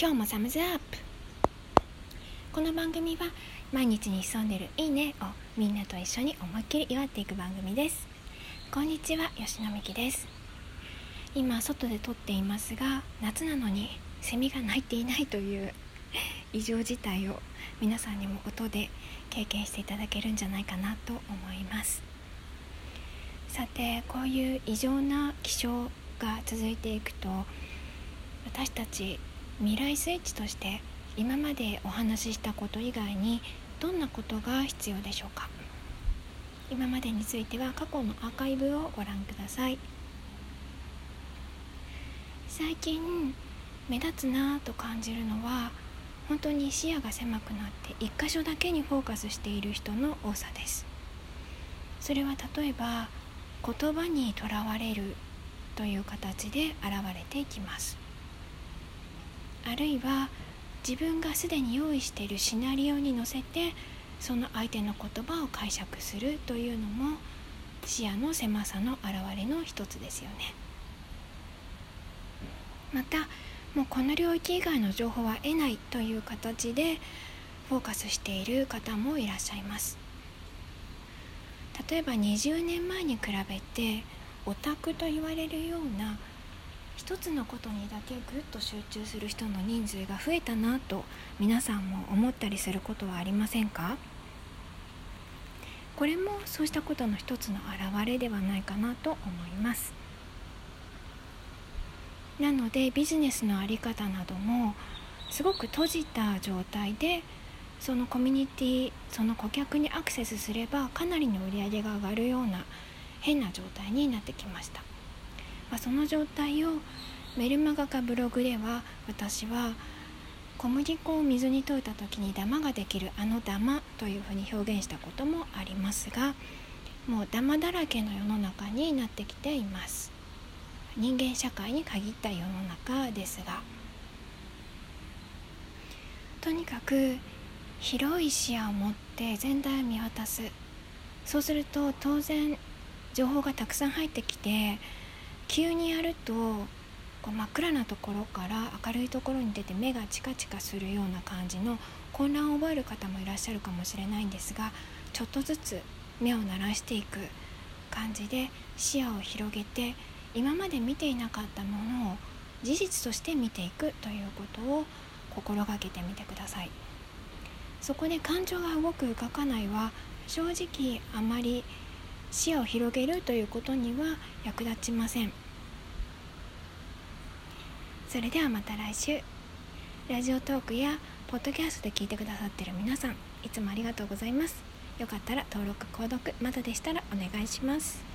今日もサムズアップ。この番組は毎日に潜んでるいいねをみんなと一緒に思いっきり祝っていく番組です。こんにちは吉野美希です。今外で撮っていますが夏なのにセミが鳴いていないという 異常事態を皆さんにも音で経験していただけるんじゃないかなと思います。さてこういう異常な気象が続いていくと私たち未来スイッチとして今までお話ししたこと以外にどんなことが必要でしょうか？今までについては過去のアーカイブをご覧ください。最近目立つなぁと感じるのは本当に視野が狭くなって一箇所だけにフォーカスしている人の多さです。それは例えば言葉にとらわれるという形で現れていきます。あるいは自分がすでに用意しているシナリオに乗せてその相手の言葉を解釈するというのも視野の狭さの表れの一つですよね。またもうこの領域以外の情報は得ないという形でフォーカスしている方もいらっしゃいます。例えば20年前に比べてオタクと言われるような一つのことにだけぐっと集中する人の人数が増えたなと皆さんも思ったりすることはありませんか？これもそうしたことの一つの表れではないかなと思います。なのでビジネスの在り方などもすごく閉じた状態でそのコミュニティその顧客にアクセスすればかなりの売り上げが上がるような変な状態になってきました。まあ、その状態をメルマガかブログでは私は小麦粉を水に溶いた時にダマができるあのダマというふうに表現したこともありますがもうダマだらけの世の中になってきています。人間社会に限った世の中ですが。とにかく広い視野を持って全体を見渡す。そうすると当然情報がたくさん入ってきて急にやるとこう真っ暗なところから明るいところに出て目がチカチカするような感じの混乱を覚える方もいらっしゃるかもしれないんですがちょっとずつ目を慣らしていく感じで視野を広げて今まで見ていなかったものを事実として見ていくということを心がけてみてください。そこで感情が動く動かないは正直あまり視野を広げるということには役立ちません。それではまた来週。ラジオトークやポッドキャストで聞いてくださってる皆さんいつもありがとうございます。よかったら登録購読まだでしたらお願いします。